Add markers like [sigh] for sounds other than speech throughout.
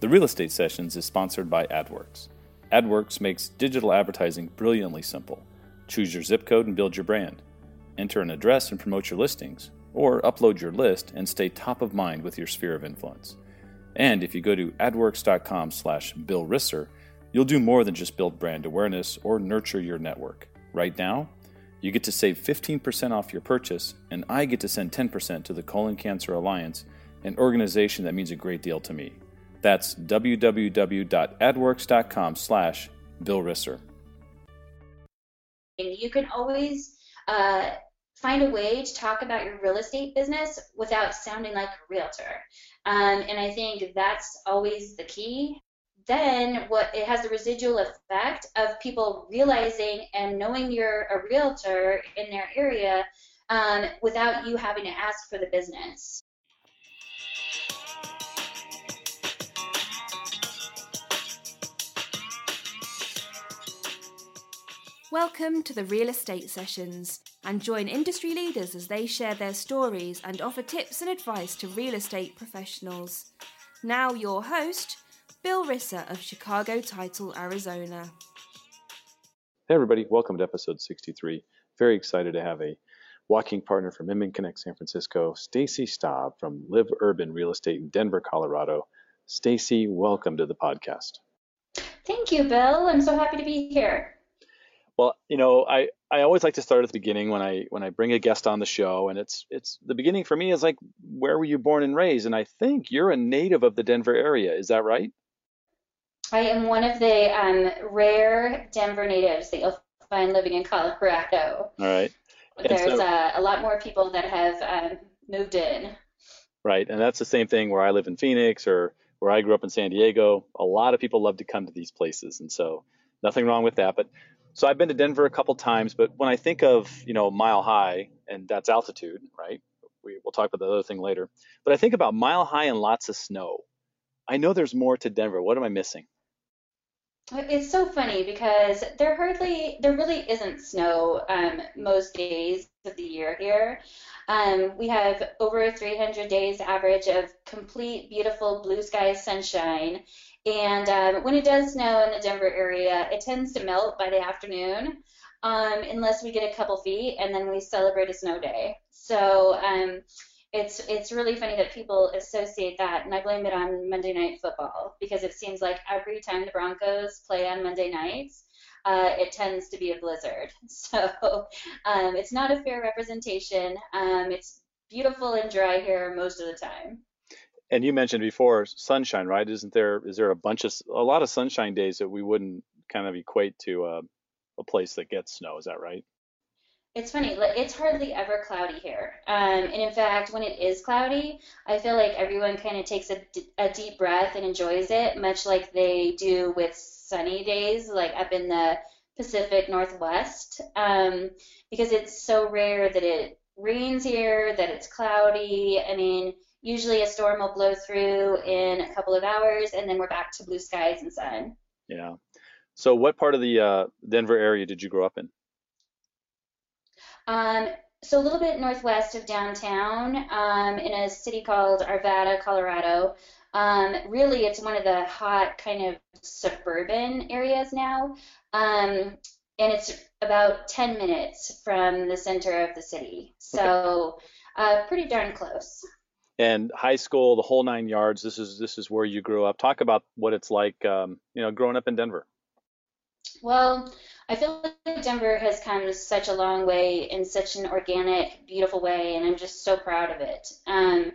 The Real Estate Sessions is sponsored by AdWorks. AdWorks makes digital advertising brilliantly simple. Choose your zip code and build your brand. Enter an address and promote your listings, or upload your list and stay top of mind with your sphere of influence. And if you go to adworks.com slash Bill Risser, you'll do more than just build brand awareness or nurture your network. Right now, you get to save 15% off your purchase, and I get to send 10% to the Colon Cancer Alliance, an organization that means a great deal to me. That's www.adworks.com slash Bill Risser. You can always uh, find a way to talk about your real estate business without sounding like a realtor. Um, and I think that's always the key then what it has the residual effect of people realizing and knowing you're a realtor in their area um, without you having to ask for the business. Welcome to the Real Estate Sessions and join industry leaders as they share their stories and offer tips and advice to real estate professionals. Now, your host, Bill Risser of Chicago Title, Arizona. Hey, everybody, welcome to episode 63. Very excited to have a walking partner from Inman Connect San Francisco, Stacie Staub from Live Urban Real Estate in Denver, Colorado. Stacie, welcome to the podcast. Thank you, Bill. I'm so happy to be here. Well, you know, I, I always like to start at the beginning when I when I bring a guest on the show, and it's it's the beginning for me is like, where were you born and raised? And I think you're a native of the Denver area. Is that right? I am one of the um, rare Denver natives that you'll find living in Colorado. All right. There's so, uh, a lot more people that have um, moved in. Right, and that's the same thing where I live in Phoenix or where I grew up in San Diego. A lot of people love to come to these places, and so nothing wrong with that. But so I've been to Denver a couple times, but when I think of you know Mile High, and that's altitude, right? We, we'll talk about the other thing later. But I think about Mile High and lots of snow. I know there's more to Denver. What am I missing? It's so funny because there hardly, there really isn't snow um, most days of the year here. Um, we have over 300 days average of complete, beautiful blue sky sunshine. And um, when it does snow in the Denver area, it tends to melt by the afternoon, um, unless we get a couple feet, and then we celebrate a snow day. So um, it's it's really funny that people associate that, and I blame it on Monday Night Football because it seems like every time the Broncos play on Monday nights, uh, it tends to be a blizzard. [laughs] So um, it's not a fair representation. Um, it's beautiful and dry here most of the time. And you mentioned before sunshine, right? Isn't there is there a bunch of a lot of sunshine days that we wouldn't kind of equate to uh, a place that gets snow? Is that right? It's funny, it's hardly ever cloudy here. Um, and in fact, when it is cloudy, I feel like everyone kind of takes a, a deep breath and enjoys it, much like they do with sunny days, like up in the Pacific Northwest, um, because it's so rare that it rains here, that it's cloudy. I mean, usually a storm will blow through in a couple of hours, and then we're back to blue skies and sun. Yeah. So, what part of the uh, Denver area did you grow up in? Um, so a little bit northwest of downtown, um, in a city called Arvada, Colorado. Um, really, it's one of the hot kind of suburban areas now, um, and it's about 10 minutes from the center of the city. So uh, pretty darn close. And high school, the whole nine yards. This is this is where you grew up. Talk about what it's like, um, you know, growing up in Denver. Well, I feel like Denver has come such a long way in such an organic, beautiful way, and I'm just so proud of it. Um,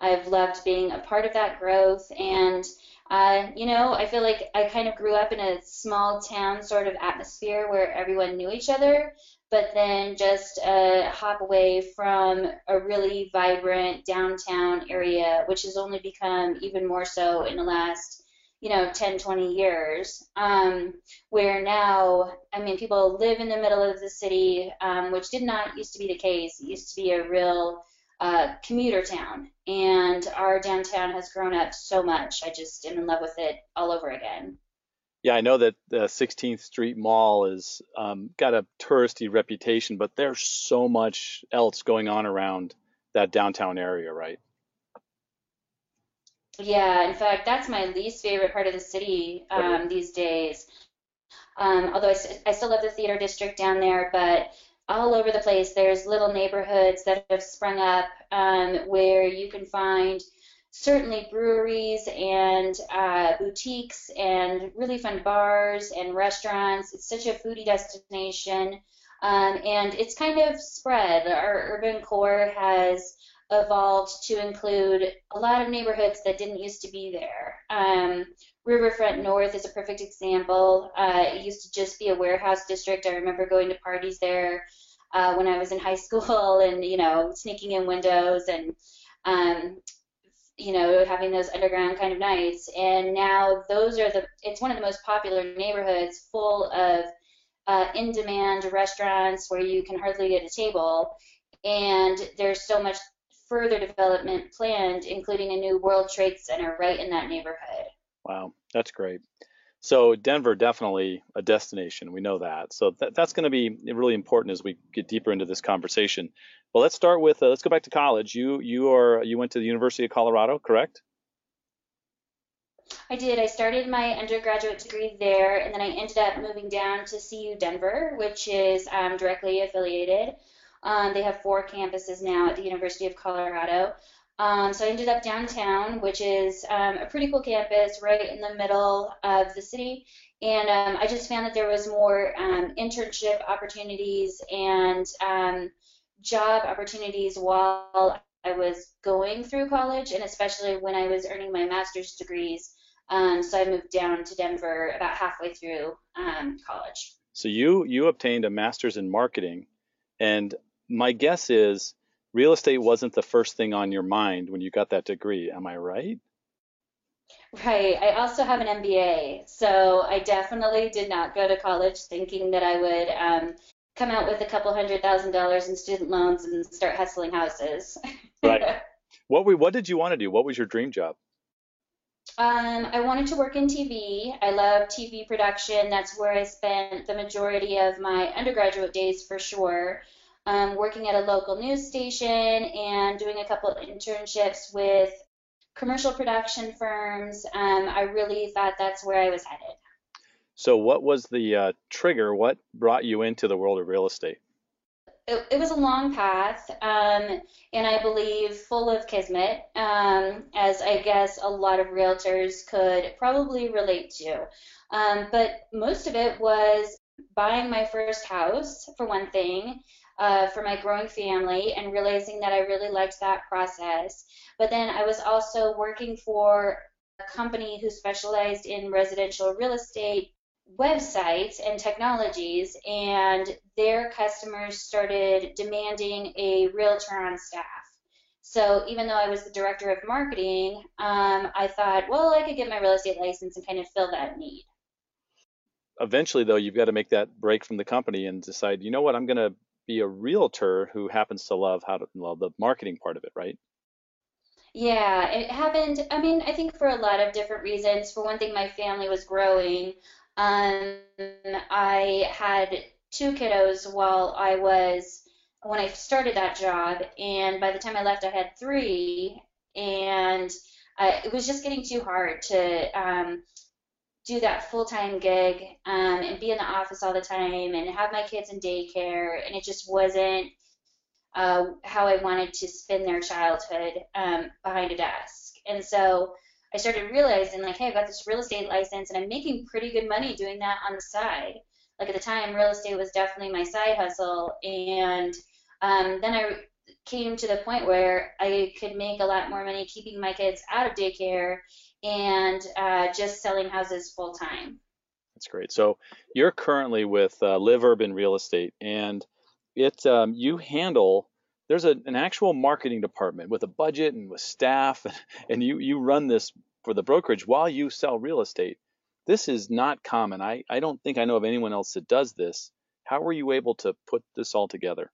I've loved being a part of that growth, and uh, you know, I feel like I kind of grew up in a small town sort of atmosphere where everyone knew each other, but then just a hop away from a really vibrant downtown area, which has only become even more so in the last you know 10 20 years. Um, where now i mean people live in the middle of the city um, which did not used to be the case. It used to be a real uh, commuter town and our downtown has grown up so much i just am in love with it all over again. Yeah i know that the 16th street mall is um, got a touristy reputation but there's so much else going on around that downtown area right? Yeah, in fact, that's my least favorite part of the city um, these days. Um, although I, I still love the theater district down there, but all over the place there's little neighborhoods that have sprung up um, where you can find certainly breweries and uh, boutiques and really fun bars and restaurants. It's such a foodie destination. Um, and it's kind of spread. Our urban core has evolved to include a lot of neighborhoods that didn't used to be there. Um, Riverfront North is a perfect example. Uh, it used to just be a warehouse district. I remember going to parties there uh, when I was in high [laughs] school and, you know, sneaking in windows and, um, you know, having those underground kind of nights. And now those are the, it's one of the most popular neighborhoods full of uh, in demand restaurants where you can hardly get a table. And there's so much further development planned, including a new World Trade Center right in that neighborhood. Wow, that's great. So Denver definitely a destination. We know that. So that, that's going to be really important as we get deeper into this conversation. Well, let's start with uh, let's go back to college. You you are you went to the University of Colorado, correct? I did. I started my undergraduate degree there, and then I ended up moving down to CU Denver, which is um, directly affiliated. Um, they have four campuses now at the University of Colorado. Um, so I ended up downtown, which is um, a pretty cool campus right in the middle of the city. And um, I just found that there was more um, internship opportunities and um, job opportunities while I was going through college, and especially when I was earning my master's degrees. Um, so I moved down to Denver about halfway through college. So you you obtained a master's in marketing, and my guess is real estate wasn't the first thing on your mind when you got that degree. Am I right? Right. I also have an MBA, so I definitely did not go to college thinking that I would um, come out with a couple hundred thousand dollars in student loans and start hustling houses. right. [laughs] What we, what did you want to do? What was your dream job? Um, I wanted to work in TV. I love TV production. That's where I spent the majority of my undergraduate days for sure um, working at a local news station and doing a couple of internships with commercial production firms. Um, I really thought that's where I was headed. So, what was the uh, trigger? What brought you into the world of real estate? It, it was a long path, um, and I believe full of kismet, um, as I guess a lot of realtors could probably relate to. Um, but most of it was buying my first house, for one thing, uh, for my growing family and realizing that I really liked that process. But then I was also working for a company who specialized in residential real estate websites and technologies, and their customers started demanding a realtor on staff. So even though I was the director of marketing, um, I thought, well, I could get my real estate license and kind of fill that need. Eventually, though, you've got to make that break from the company and decide, you know what, I'm going to be a realtor who happens to love how to love the marketing part of it, right? Yeah, it happened. I mean, I think for a lot of different reasons. For one thing, my family was growing. Um, I had two kiddos while I was when I started that job, and by the time I left, I had three, and I, it was just getting too hard to um, do that full time gig um, and be in the office all the time and have my kids in daycare, and it just wasn't uh, how I wanted to spend their childhood um, behind a desk. And so I started realizing, like, hey, I've got this real estate license, and I'm making pretty good money doing that on the side. Like at the time, real estate was definitely my side hustle, and um, then I came to the point where I could make a lot more money keeping my kids out of daycare and uh, just selling houses full time. That's great. So you're currently with uh, Live Urban Real Estate, and it um, you handle. There's a, an actual marketing department with a budget and with staff, [laughs] and you you run this for the brokerage while you sell real estate. This is not common. I, I don't think I know of anyone else that does this. How were you able to put this all together?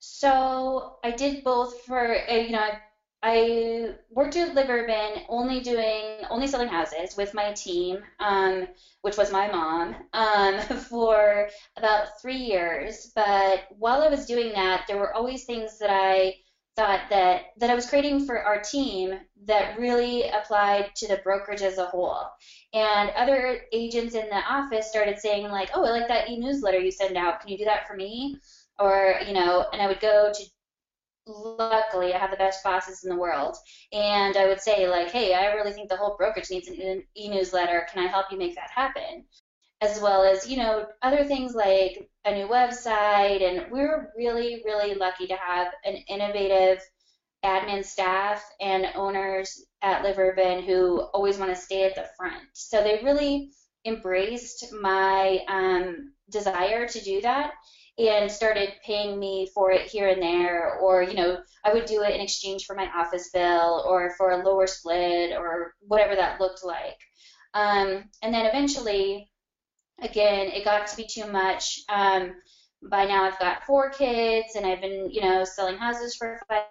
So I did both for uh, you know I worked at Live Urban only doing only selling houses with my team, um, which was my mom, um, [laughs] for about three years. But while I was doing that, there were always things that I thought that that I was creating for our team that really applied to the brokerage as a whole. And other agents in the office started saying like, "Oh, I like that e-newsletter you send out. Can you do that for me?" Or you know, and I would go to. Luckily, I have the best bosses in the world, and I would say like, "Hey, I really think the whole brokerage needs an e-newsletter. Can I help you make that happen?" as well as you know other things like a new website and we're really really lucky to have an innovative admin staff and owners at live urban who always want to stay at the front so they really embraced my um, desire to do that and started paying me for it here and there or you know i would do it in exchange for my office bill or for a lower split or whatever that looked like um, and then eventually again, it got to be too much. Um, by now, I've got four kids, and I've been, you know, selling houses for five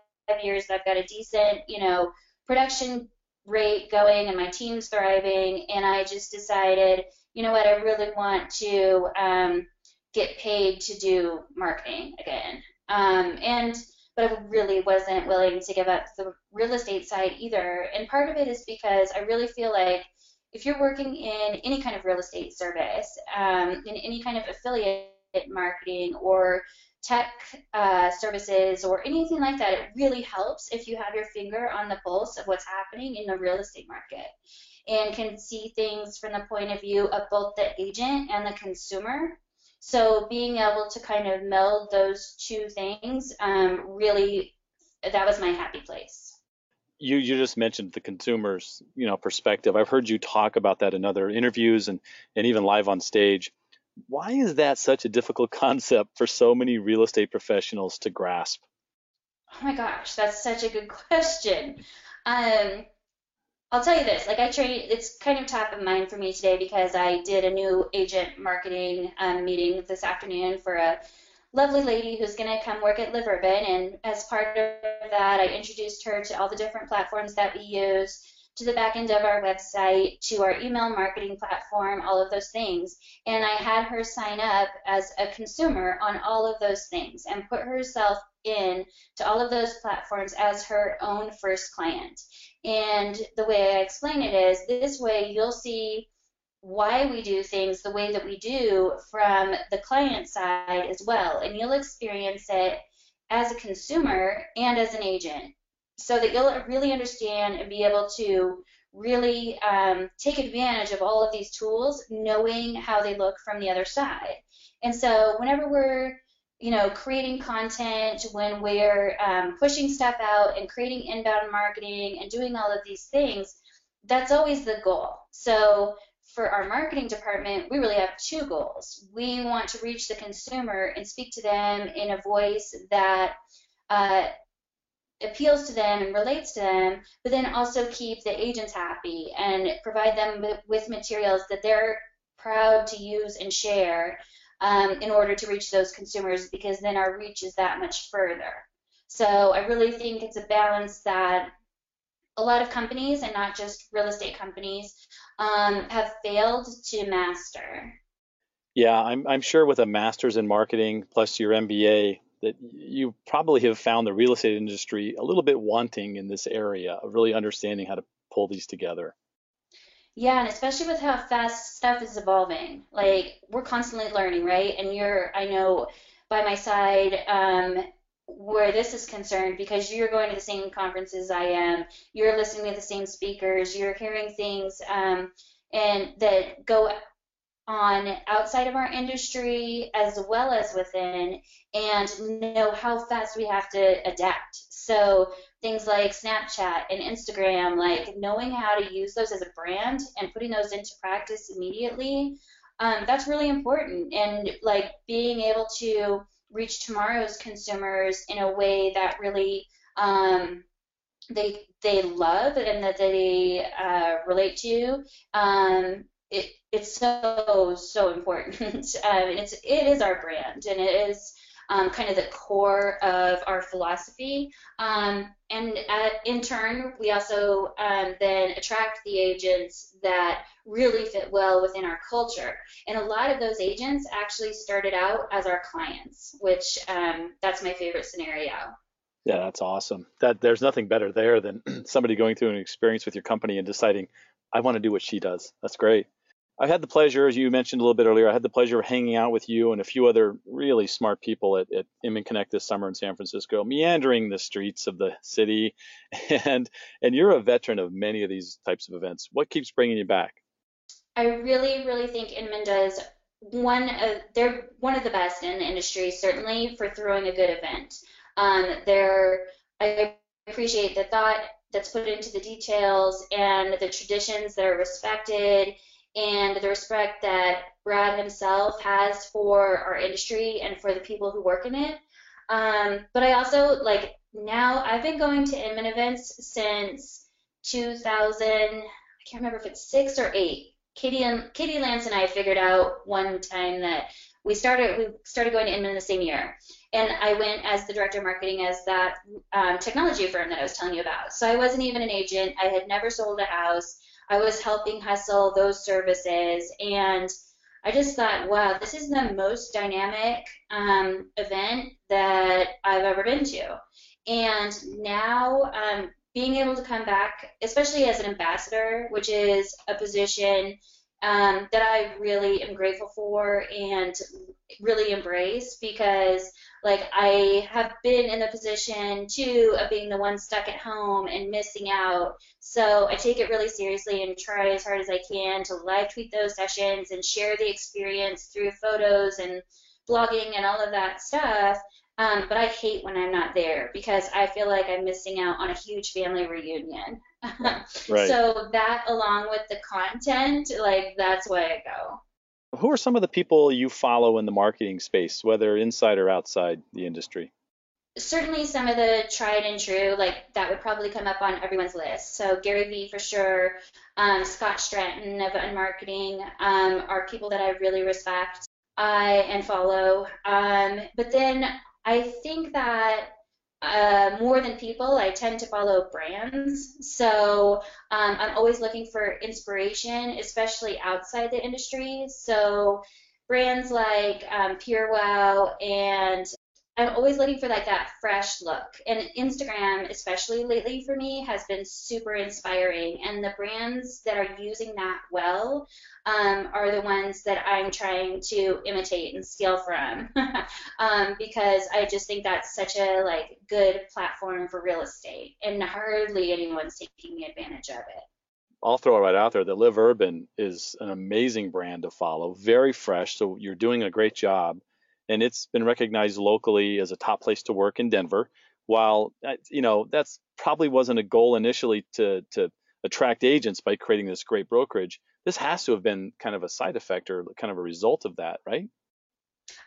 years. I've got a decent, you know, production rate going, and my team's thriving. And I just decided, you know what, I really want to um, get paid to do marketing again. Um, and but I really wasn't willing to give up the real estate side either. And part of it is because I really feel like if you're working in any kind of real estate service, um, in any kind of affiliate marketing or tech uh, services or anything like that, it really helps if you have your finger on the pulse of what's happening in the real estate market and can see things from the point of view of both the agent and the consumer. So being able to kind of meld those two things um, really, that was my happy place you you just mentioned the consumer's you know perspective. I've heard you talk about that in other interviews and and even live on stage. Why is that such a difficult [laughs] concept for so many real estate professionals to grasp? Oh my gosh, that's such a good [laughs] question. Um, I'll tell you this, like I train, it's kind of top of mind for me today because I did a new agent marketing um, meeting this afternoon for a lovely lady who's going to come work at Live Urban. And as part of that, I introduced her to all the different platforms that we use, to the back end of our website, to our email marketing platform, all of those things. And I had her sign up as a consumer on all of those things and put herself in to all of those platforms as her own first client. And the way I explain it is this way you'll see why we do things the way that we do from the client side as well. And you'll experience it as a consumer and as an agent so that you'll really understand and be able to really um, take advantage of all of these tools knowing how they look from the other side. And so whenever we're you know, creating content, when we're um, pushing stuff out and creating inbound marketing and doing all of these things, that's always the goal. So for our marketing department, we really have two goals. We want to reach the consumer and speak to them in a voice that uh, appeals to them and relates to them, but then also keep the agents happy and provide them with materials that they're proud to use and share um, in order to reach those consumers because then our reach is that much further. So I really think it's a balance that a lot of companies, and not just real estate companies, um, have failed to master. Yeah, I'm, I'm sure with a master's in marketing plus your MBA, that you probably have found the real estate industry a little bit wanting in this area of really understanding how to pull these together. Yeah, and especially with how fast stuff is evolving. Like we're constantly learning, right? And you're, I know, by my side, um, where this is concerned because you're going to the same conferences I am, you're listening to the same speakers, you're hearing things um, and that go on outside of our industry as well as within and know how fast we have to adapt. So things like Snapchat and Instagram, like knowing how to use those as a brand and putting those into practice immediately, um, that's really important. And like being able to reach tomorrow's consumers in a way that really um, they they love and that they uh, relate to. Um, it, it's so so important. [laughs] um, it's it is our brand and it is um, kind of the core of our philosophy. Um, and at, in turn, we also um, then attract the agents that really fit well within our culture. And a lot of those agents actually started out as our clients, which um, that's my favorite scenario. Yeah, that's awesome. That there's nothing better there than [clears throat] somebody going through an experience with your company and deciding, I want to do what she does. That's great. I had the pleasure, as you mentioned a little bit earlier, I had the pleasure of hanging out with you and a few other really smart people at, at Inman Connect this summer in San Francisco, meandering the streets of the city. [laughs] And and you're a veteran of many of these types of events. What keeps bringing you back? I really, really think Inman does one of they're one of the best in the industry, certainly for throwing a good event. Um, I appreciate the thought that's put into the details and the traditions that are respected and the respect that Brad himself has for our industry and for the people who work in it. Um, but I also like now I've been going to Inman events since 2000. I can't remember if it's six or eight. Katie and Katie Lance and I figured out one time that we started we started going to Inman the same year, and I went as the director of marketing as that um, technology firm that I was telling you about. So I wasn't even an agent. I had never sold a house. I was helping hustle those services, and I just thought, wow, this is the most dynamic um, event that I've ever been to. And now, um, being able to come back, especially as an ambassador, which is a position um, that I really am grateful for and really embrace because like I have been in the position too of being the one stuck at home and missing out. So I take it really seriously and try as hard as I can to live tweet those sessions and share the experience through photos and blogging and all of that stuff. Um, but I hate when I'm not there because I feel like I'm missing out on a huge family reunion. [laughs] right. So that, along with the content, like that's why I go. Who are some of the people you follow in the marketing space, whether inside or outside the industry? Certainly, some of the tried and true, like that would probably come up on everyone's list. So Gary Vee for sure, um, Scott Stratten of Unmarketing um, are people that I really respect I and follow. Um, but then I think that uh, more than people, I tend to follow brands. So um, I'm always looking for inspiration, especially outside the industry. So brands like um, PureWow and I'm always looking for like that fresh look. And Instagram, especially lately for me, has been super inspiring. And the brands that are using that well um, are the ones that I'm trying to imitate and steal from, [laughs] um, because I just think that's such a like good platform for real estate, and hardly anyone's taking advantage of it. I'll throw it right out there that Live Urban is an amazing brand to follow, very fresh. So you're doing a great job and it's been recognized locally as a top place to work in Denver. While uh, you know that's probably wasn't a goal initially to to attract agents by creating this great brokerage, this has to have been kind of a side effect or kind of a result of that, right?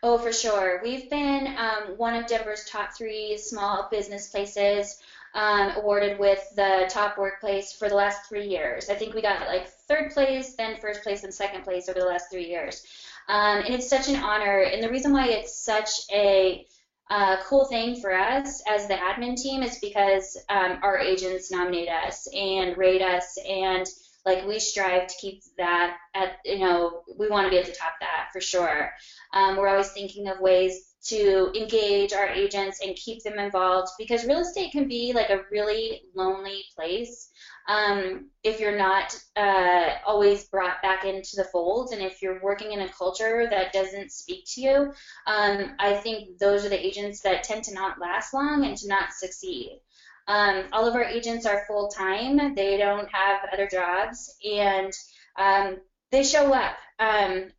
Oh, for sure. We've been um, one of Denver's top three small business places um, awarded with the top workplace for the last three years. I think we got like third place, then first place, and second place over the last three years. Um, and it's such an honor. And the reason why it's such a uh, cool thing for us as the admin team is because um, our agents nominate us and rate us and like we strive to keep that at you know we want to be at the top of that for sure um, we're always thinking of ways to engage our agents and keep them involved because real estate can be like a really lonely place um, if you're not uh, always brought back into the fold and if you're working in a culture that doesn't speak to you, um, I think those are the agents that tend to not last long and to not succeed. Um, all of our agents are full time, they don't have other jobs, and um, they show up. Um,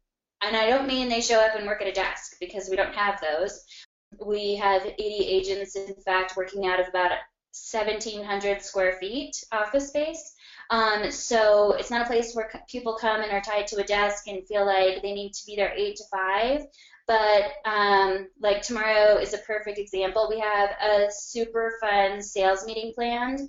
and I don't mean they show up and work at a desk because we don't have those. We have 80 agents, in fact, working out of about 1,700 square feet office space. Um, so it's not a place where people come and are tied to a desk and feel like they need to be there 8 to 5. But um, like tomorrow is a perfect example. We have a super fun sales meeting planned.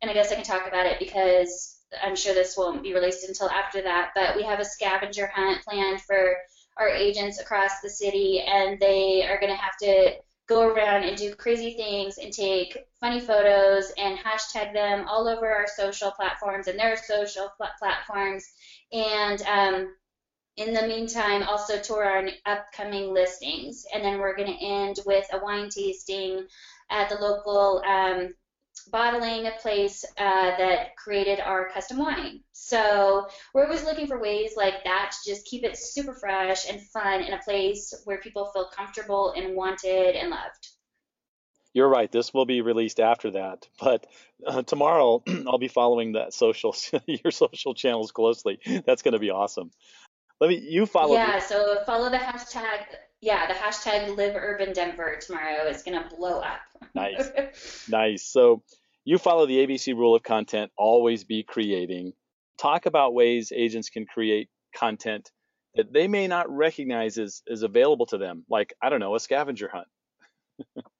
And I guess I can talk about it because I'm sure this won't be released until after that. But we have a scavenger hunt planned for our agents across the city, and they are going to have to go around and do crazy things and take funny photos and hashtag them all over our social platforms and their social pl- platforms. And um, in the meantime, also tour our upcoming listings. And then we're going to end with a wine tasting at the local um, bottling a place uh, that created our custom wine. So we're always looking for ways like that to just keep it super fresh and fun in a place where people feel comfortable and wanted and loved. You're right. This will be released after that, but uh, tomorrow [clears throat] I'll be following that social [laughs] your social channels closely. That's going to be awesome. Let me you follow. Yeah. So follow the hashtag. Yeah, the hashtag Live Urban Denver tomorrow is going to blow up. nice, [laughs] nice. So you follow the ABC rule of content. Always be creating. Talk about ways agents can create content that they may not recognize as, as available to them, like I don't know, a scavenger hunt. [laughs]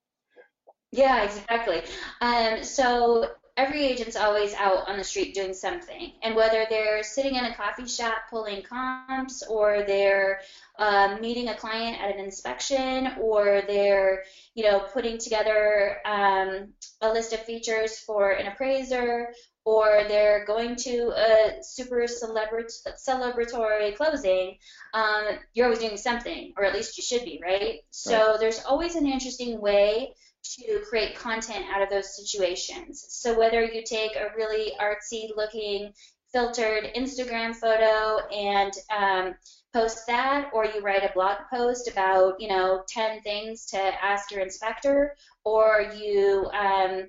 Yeah, exactly. Um, so every agent's always out on the street doing something, and whether they're sitting in a coffee shop pulling comps, or they're uh, meeting a client at an inspection, or they're you know putting together um, a list of features for an appraiser, or they're going to a super celebratory closing, um, you're always doing something, or at least you should be, right? So there's always an interesting way to create content out of those situations. So whether you take a really artsy looking filtered Instagram photo and um, post that, or you write a blog post about, you know, 10 things to ask your inspector, or you um,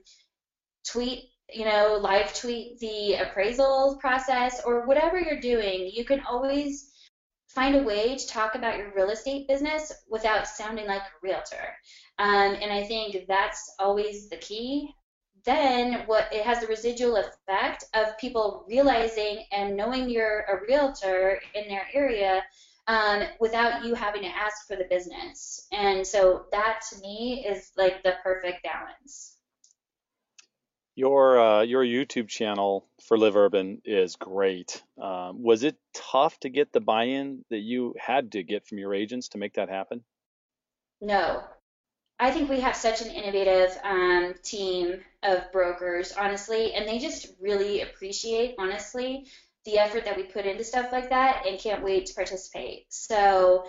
tweet, you know, live tweet the appraisal process, or whatever you're doing, you can always find a way to talk about your real estate business without sounding like a realtor. Um, and I think that's always the key. Then what it has the residual effect of people realizing and knowing you're a realtor in their area um, without you having to ask for the business. And so that to me is like the perfect balance. Your uh, your YouTube channel for Live Urban is great. Um, was it tough to get the buy-in that you had to get from your agents to make that happen? No, I think we have such an innovative um, team of brokers, honestly, and they just really appreciate, honestly, the effort that we put into stuff like that and can't wait to participate. So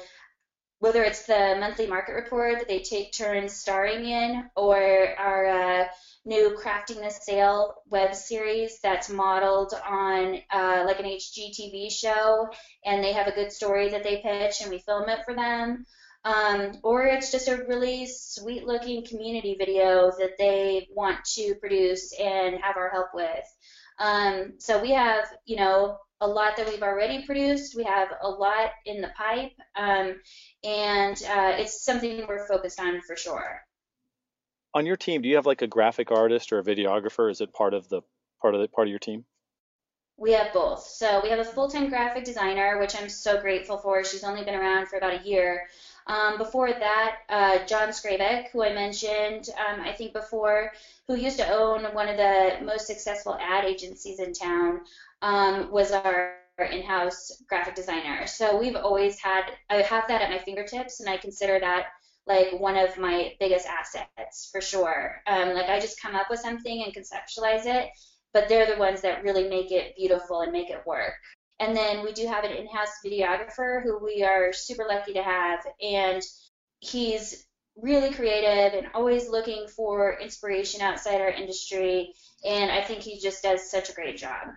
whether it's the monthly market report that they take turns starring in or our uh, new crafting the sale web series that's modeled on uh, like an hgtv show and they have a good story that they pitch and we film it for them um, or it's just a really sweet looking community video that they want to produce and have our help with. Um, so we have, you know, a lot that we've already produced. We have a lot in the pipe, um, and uh, it's something we're focused on for sure. On your team, do you have like a graphic artist or a videographer? Is it part of the part of the part of your team? We have both. So we have a full-time graphic designer, which I'm so grateful for. She's only been around for about a year. Um, before that, uh, John Skrabek, who I mentioned, um, I think before, who used to own one of the most successful ad agencies in town, um, was our in-house graphic designer. So we've always had, I have that at my fingertips, and I consider that like one of my biggest assets for sure. Um, like I just come up with something and conceptualize it, but they're the ones that really make it beautiful and make it work. And then we do have an in-house videographer who we are super lucky to have, and he's really creative and always looking for inspiration outside our industry. And I think he just does such a great job.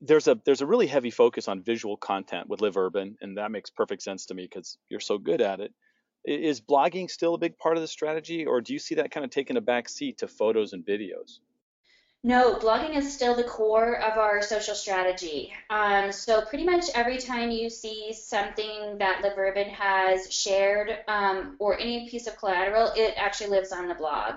There's a there's a really heavy focus on visual content with Live Urban, and that makes perfect sense to me because you're so good at it. Is blogging still a big part of the strategy, or do you see that kind of taking a back seat to photos and videos? No, blogging is still the core of our social strategy. Um, so pretty much every time you see something that Live Urban has shared um, or any piece of collateral, it actually lives on the blog.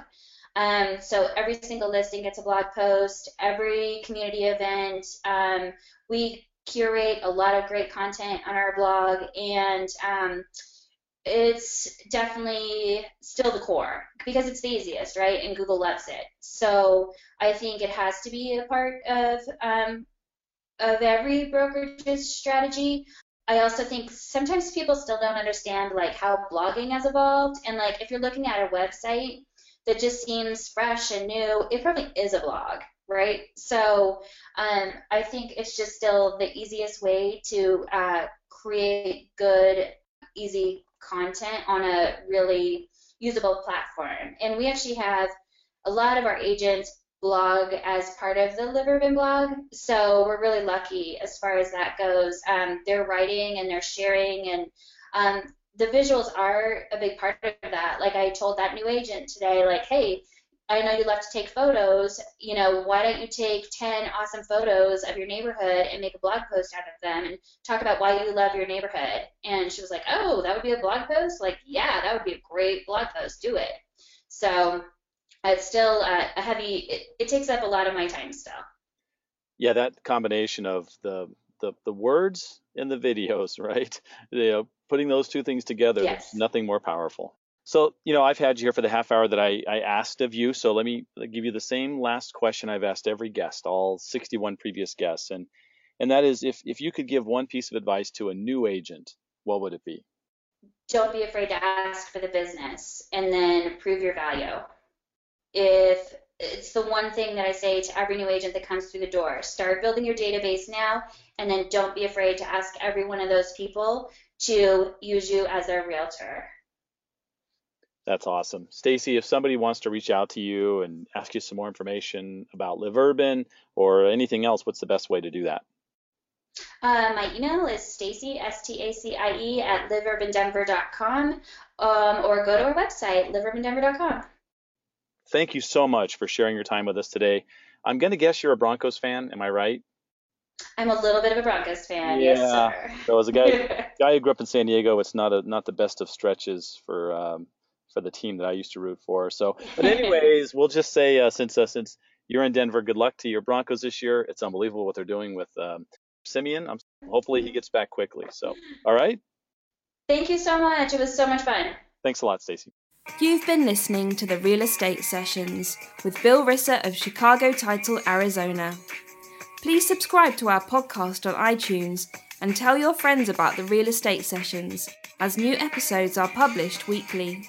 Um, so every single listing gets a blog post. Every community event, um, we curate a lot of great content on our blog, and um, it's definitely still the core because it's the easiest, right? And Google loves it. So I think it has to be a part of um, of every brokerage's strategy. I also think sometimes people still don't understand like how blogging has evolved, and like if you're looking at a website that just seems fresh and new, it probably is a blog, right? So um, I think it's just still the easiest way to uh, create good, easy content on a really usable platform. And we actually have a lot of our agents blog as part of the Live Urban blog. So we're really lucky as far as that goes. Um, they're writing and they're sharing, and um, the visuals are a big part of that. Like I told that new agent today, like, hey, I know you love to take photos. You know, why don't you take 10 awesome photos of your neighborhood and make a blog post out of them and talk about why you love your neighborhood? And she was like, oh, that would be a blog post? Like, yeah, that would be a great blog post. Do it. So it's still uh, a heavy, it, it takes up a lot of my time still. Yeah, that combination of the, the, the words and the videos, [laughs] right? You know, putting those two things together, yes. nothing more powerful. So, you know, I've had you here for the half hour that I, I asked of you. So let me give you the same last question I've asked every guest, all 61 previous guests. And, and that is if, if you could give one piece of advice to a new agent, what would it be? Don't be afraid to ask for the business and then prove your value. If it's the one thing that I say to every new agent that comes through the door. Start building your database now, and then don't be afraid to ask every one of those people to use you as their realtor. That's awesome. Stacie, if somebody wants to reach out to you and ask you some more information about Live Urban or anything else, what's the best way to do that? Uh, my email is Stacie, S-T-A-C-I-E, at liveurbandenver.com um, or go to our website, liveurbandenver.com. Thank you so much for sharing your time with us today. I'm going to guess you're a Broncos fan. Am I right? I'm a little bit of a Broncos fan. Yeah. Yes, sir. So as a guy, [laughs] guy who grew up in San Diego, it's not a not the best of stretches for um, for the team that I used to root for. So, [laughs] but anyways, we'll just say uh, since uh, since you're in Denver, good luck to your Broncos this year. It's unbelievable what they're doing with um, Siemian. I'm, hopefully he gets back quickly. So, all right. Thank you so much. It was so much fun. Thanks a lot, Stacie. You've been listening to the Real Estate Sessions with Bill Risser of Chicago Title, Arizona. Please subscribe to our podcast on iTunes and tell your friends about the Real Estate Sessions, as new episodes are published weekly.